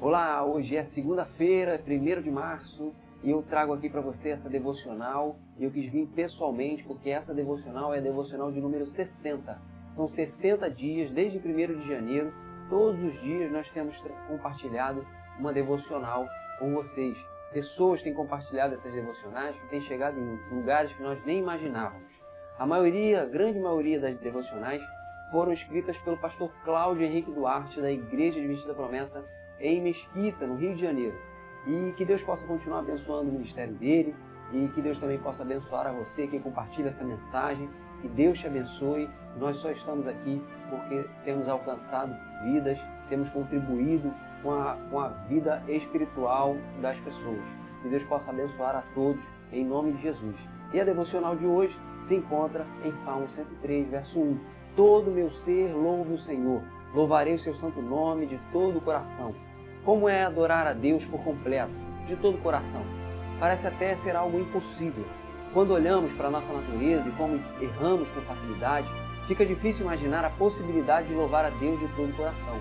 Olá, hoje é segunda-feira, 1 de março, e eu trago aqui para você essa devocional. Eu quis vir pessoalmente porque essa devocional é a devocional de número 60. São 60 dias, desde 1 de janeiro, todos os dias nós temos compartilhado uma devocional com vocês. Pessoas têm compartilhado essas devocionais que têm chegado em lugares que nós nem imaginávamos. A maioria, a grande maioria das devocionais foram escritas pelo pastor Cláudio Henrique Duarte, da Igreja Adventista da Promessa, em Mesquita, no Rio de Janeiro. E que Deus possa continuar abençoando o ministério dele e que Deus também possa abençoar a você que compartilha essa mensagem. Que Deus te abençoe. Nós só estamos aqui porque temos alcançado vidas, temos contribuído com a, com a vida espiritual das pessoas. Que Deus possa abençoar a todos em nome de Jesus. E a devocional de hoje se encontra em Salmo 103, verso 1. Todo meu ser louve o Senhor, louvarei o seu santo nome de todo o coração. Como é adorar a Deus por completo, de todo o coração? Parece até ser algo impossível. Quando olhamos para a nossa natureza e como erramos com facilidade, fica difícil imaginar a possibilidade de louvar a Deus de todo o coração.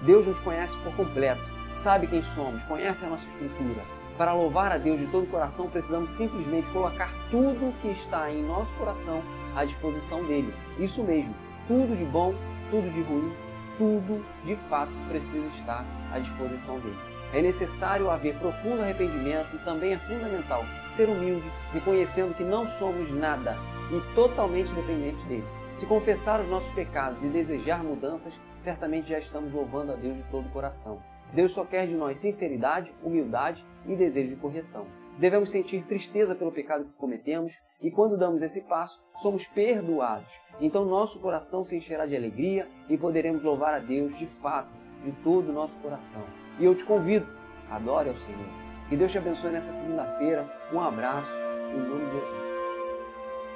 Deus nos conhece por completo, sabe quem somos, conhece a nossa estrutura. Para louvar a Deus de todo o coração, precisamos simplesmente colocar tudo o que está em nosso coração à disposição dele. Isso mesmo, tudo de bom, tudo de ruim, tudo de fato precisa estar à disposição dele. É necessário haver profundo arrependimento e também é fundamental ser humilde, reconhecendo que não somos nada e totalmente dependentes dele. Se confessar os nossos pecados e desejar mudanças, certamente já estamos louvando a Deus de todo o coração. Deus só quer de nós sinceridade, humildade e desejo de correção. Devemos sentir tristeza pelo pecado que cometemos e quando damos esse passo, somos perdoados. Então nosso coração se encherá de alegria e poderemos louvar a Deus de fato, de todo o nosso coração. E eu te convido, adore ao Senhor. Que Deus te abençoe nessa segunda-feira. Um abraço, em nome de Jesus.